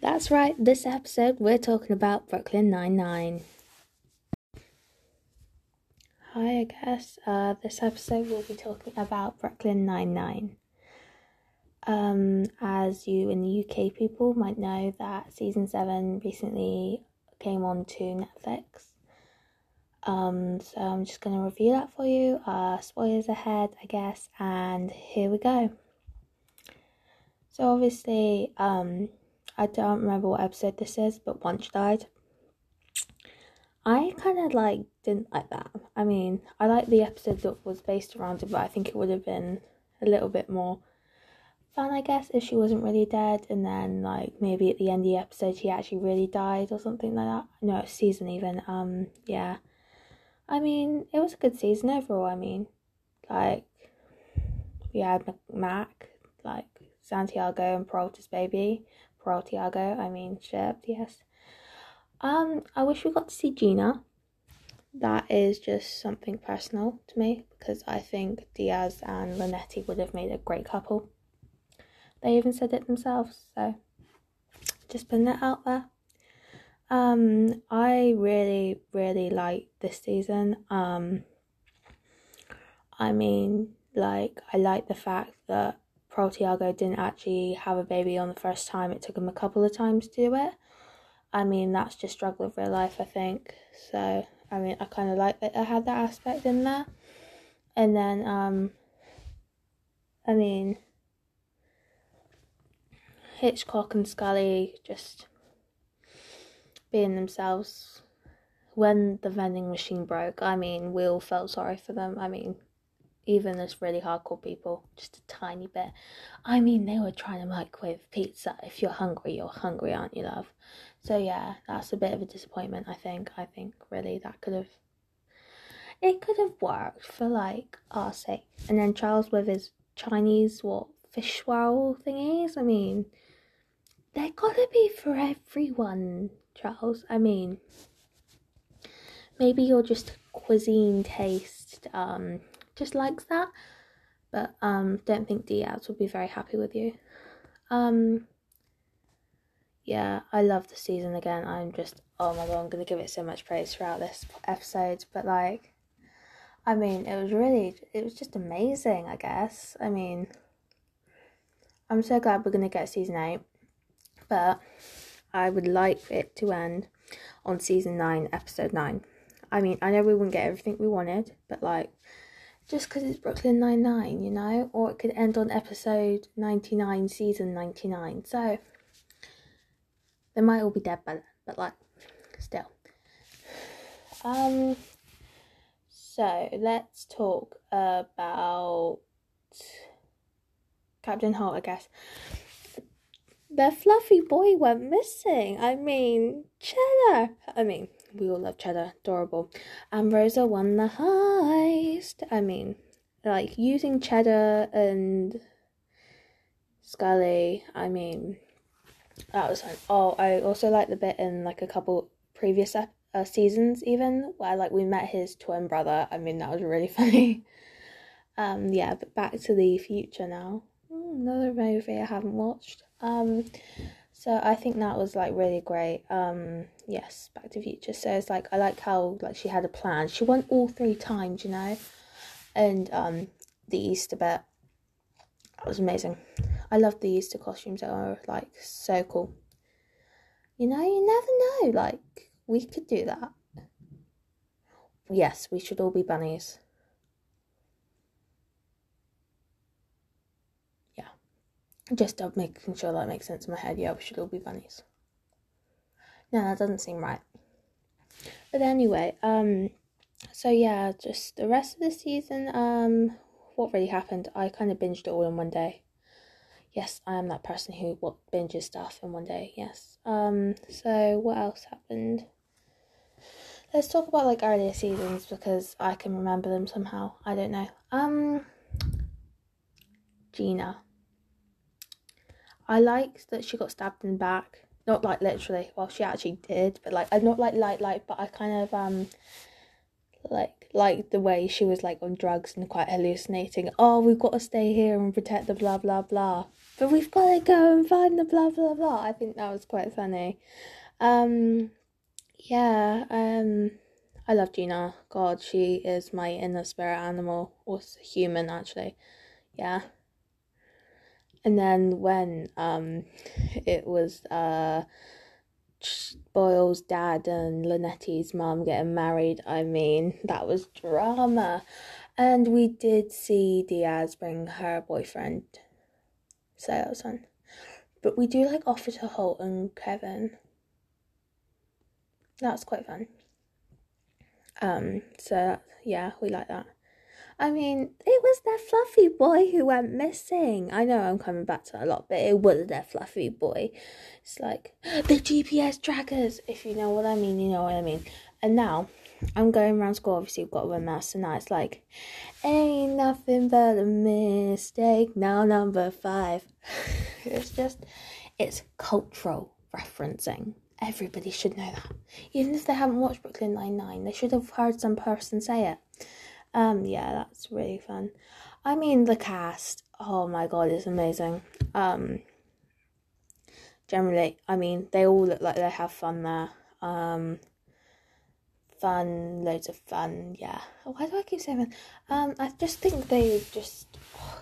That's right, this episode we're talking about Brooklyn Nine-Nine. Hi, I guess. Uh, this episode we'll be talking about Brooklyn Nine-Nine. Um, as you in the UK people might know that season 7 recently came on to Netflix. Um, so I'm just going to review that for you. Uh, spoilers ahead, I guess, and here we go. So obviously, um, I don't remember what episode this is, but Wuntch died. I kind of like didn't like that. I mean, I like the episode that was based around it, but I think it would have been a little bit more fun, I guess, if she wasn't really dead, and then like maybe at the end of the episode she actually really died or something like that. No, season even. Um, yeah. I mean, it was a good season overall. I mean, like we had Mac, like Santiago and Peralta's baby. Tiago, I mean shipped, yes. Um, I wish we got to see Gina. That is just something personal to me because I think Diaz and Linetti would have made a great couple. They even said it themselves, so just putting that out there. Um, I really, really like this season. Um, I mean, like, I like the fact that Tiago didn't actually have a baby on the first time. It took him a couple of times to do it. I mean, that's just struggle of real life, I think. So, I mean, I kind of like that I had that aspect in there. And then, um, I mean, Hitchcock and Scully just being themselves. When the vending machine broke, I mean, we all felt sorry for them. I mean, even as really hardcore people, just a tiny bit. I mean, they were trying to microwave pizza. If you're hungry, you're hungry, aren't you, love? So yeah, that's a bit of a disappointment. I think. I think really that could have. It could have worked for like our sake, and then Charles with his Chinese what fish swirl thingies. I mean, they're gotta be for everyone, Charles. I mean, maybe you're just cuisine taste um just likes that. But um, don't think Diaz will be very happy with you. Um, yeah, I love the season again. I'm just oh my god, I'm gonna give it so much praise throughout this episode. But like, I mean, it was really, it was just amazing. I guess. I mean, I'm so glad we're gonna get season eight, but I would like it to end on season nine, episode nine. I mean, I know we wouldn't get everything we wanted, but like just because it's Brooklyn Nine Nine, you know, or it could end on episode ninety nine, season ninety nine. So they might all be dead then, but like, still. Um. So let's talk about Captain Holt, I guess. The fluffy boy went missing. I mean, Cheddar. I mean, we all love cheddar, adorable. And Rosa won the heist. I mean, like using cheddar and Scully. I mean, that was fun. Oh, I also like the bit in like a couple previous uh, seasons, even where like we met his twin brother. I mean, that was really funny. um, yeah, but back to the future now. Hmm, another movie I haven't watched. Um, so I think that was like really great. Um, yes, Back to Future. So it's like I like how like she had a plan. She went all three times, you know, and um, the Easter bit. That was amazing. I love the Easter costumes. They were like so cool. You know, you never know. Like we could do that. Yes, we should all be bunnies. Just making sure that makes sense in my head. Yeah, we should all be bunnies. No, that doesn't seem right. But anyway, um, so yeah, just the rest of the season, um, what really happened? I kind of binged it all in one day. Yes, I am that person who what binges stuff in one day. Yes. Um. So what else happened? Let's talk about like earlier seasons because I can remember them somehow. I don't know. Um. Gina. I liked that she got stabbed in the back. Not like literally, well she actually did, but like I'm not like light light, but I kind of um like like the way she was like on drugs and quite hallucinating. Oh, we've got to stay here and protect the blah blah blah. But we've got to go and find the blah blah blah. I think that was quite funny. Um, yeah. Um, I love Gina. God, she is my inner spirit animal, or human actually. Yeah. And then when um, it was uh Boyle's dad and Linetti's mum getting married, I mean, that was drama. And we did see Diaz bring her boyfriend. So that. But we do like offer to Holt and Kevin. That's quite fun. Um, so yeah, we like that. I mean, it was their fluffy boy who went missing. I know I'm coming back to that a lot, but it was their fluffy boy. It's like the GPS trackers. If you know what I mean, you know what I mean. And now I'm going around school. Obviously, we've got one mass, and now it's like, ain't nothing but a mistake. Now number five. it's just, it's cultural referencing. Everybody should know that. Even if they haven't watched Brooklyn Nine Nine, they should have heard some person say it. Um, yeah, that's really fun. I mean, the cast. Oh my god, it's amazing. Um, generally, I mean, they all look like they have fun there. Um, fun, loads of fun. Yeah. Why do I keep saying that? Um, I just think they just.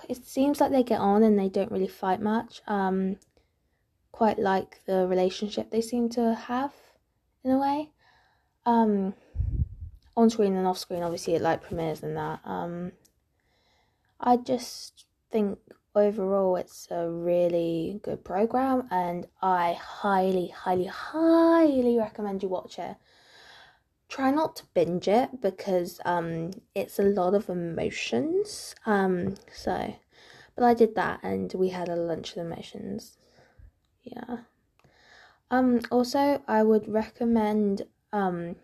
It seems like they get on and they don't really fight much. Um, quite like the relationship they seem to have, in a way. Um on screen and off screen, obviously it like premieres and that. Um, I just think overall it's a really good program, and I highly, highly, highly recommend you watch it. Try not to binge it because um, it's a lot of emotions. Um, so, but I did that, and we had a lunch of emotions. Yeah. Um. Also, I would recommend um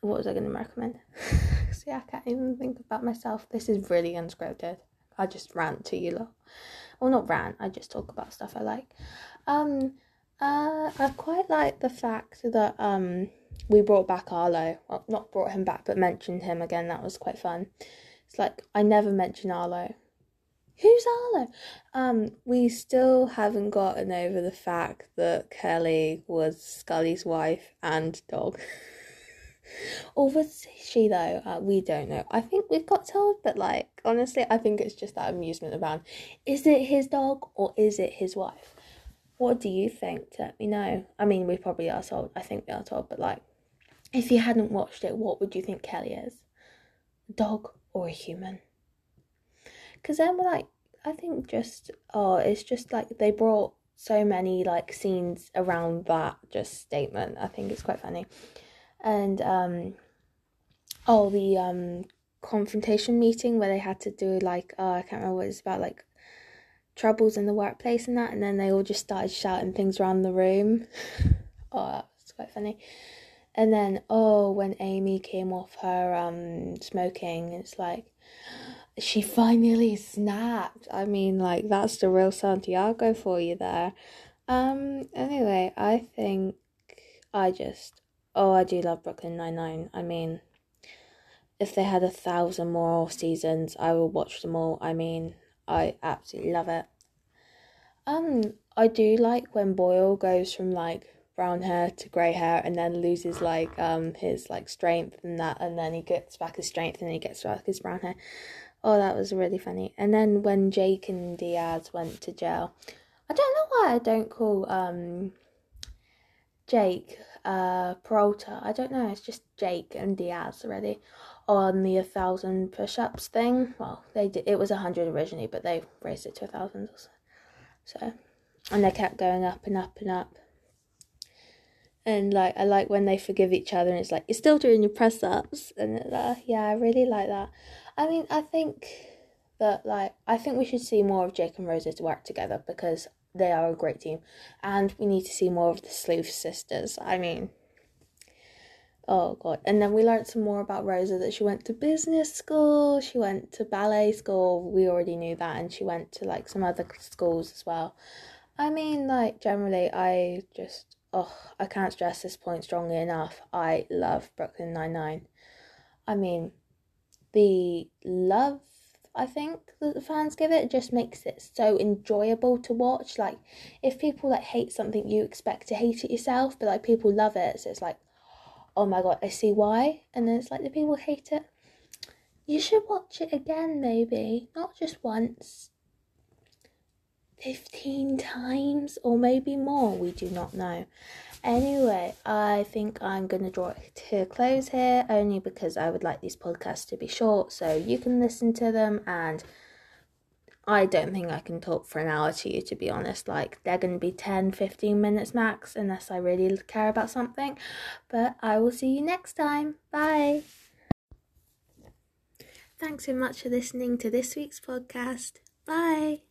what was I going to recommend? See, I can't even think about myself. This is really unscripted. I just rant to you lot. Well, not rant. I just talk about stuff I like. Um, uh, I quite like the fact that um we brought back Arlo. Well, not brought him back, but mentioned him again. That was quite fun. It's like I never mention Arlo. Who's Arlo? Um, we still haven't gotten over the fact that Kelly was Scully's wife and dog. Or was she though? Uh, we don't know. I think we've got told, but like honestly, I think it's just that amusement around. Is it his dog or is it his wife? What do you think? Let me know. I mean, we probably are told. I think we are told, but like, if you hadn't watched it, what would you think Kelly is? A dog or a human? Because then we're like, I think just oh, it's just like they brought so many like scenes around that just statement. I think it's quite funny and um, oh, the um confrontation meeting where they had to do like uh, I can't remember what it's about, like troubles in the workplace and that, and then they all just started shouting things around the room. oh, that was quite funny. And then oh, when Amy came off her um smoking, it's like she finally snapped. I mean, like that's the real Santiago for you there. Um. Anyway, I think I just oh, I do love Brooklyn Nine Nine. I mean, if they had a thousand more seasons, I will watch them all. I mean, I absolutely love it. Um, I do like when Boyle goes from like brown hair to grey hair and then loses like um his like strength and that and then he gets back his strength and he gets back his brown hair. Oh, that was really funny. And then when Jake and Diaz went to jail, I don't know why I don't call um Jake uh, Peralta. I don't know. It's just Jake and Diaz already on the a thousand push-ups thing. Well, they did. It was a hundred originally, but they raised it to a thousand. So, so, and they kept going up and up and up. And like I like when they forgive each other, and it's like you're still doing your press ups, and uh, yeah, I really like that. I mean, I think that like I think we should see more of Jake and Rose's work together because they are a great team. And we need to see more of the Sleuth sisters. I mean, oh god. And then we learned some more about Rosa that she went to business school, she went to ballet school. We already knew that. And she went to like some other schools as well. I mean, like, generally, I just, oh, I can't stress this point strongly enough. I love Brooklyn Nine Nine. I mean, the love I think that the fans give it just makes it so enjoyable to watch. Like, if people like hate something, you expect to hate it yourself, but like people love it, so it's like, oh my god, I see why. And then it's like the people hate it. You should watch it again, maybe not just once. 15 times or maybe more, we do not know. Anyway, I think I'm going to draw it to a close here only because I would like these podcasts to be short so you can listen to them and I don't think I can talk for an hour to you to be honest. Like they're going to be 10 15 minutes max unless I really care about something. But I will see you next time. Bye. Thanks so much for listening to this week's podcast. Bye.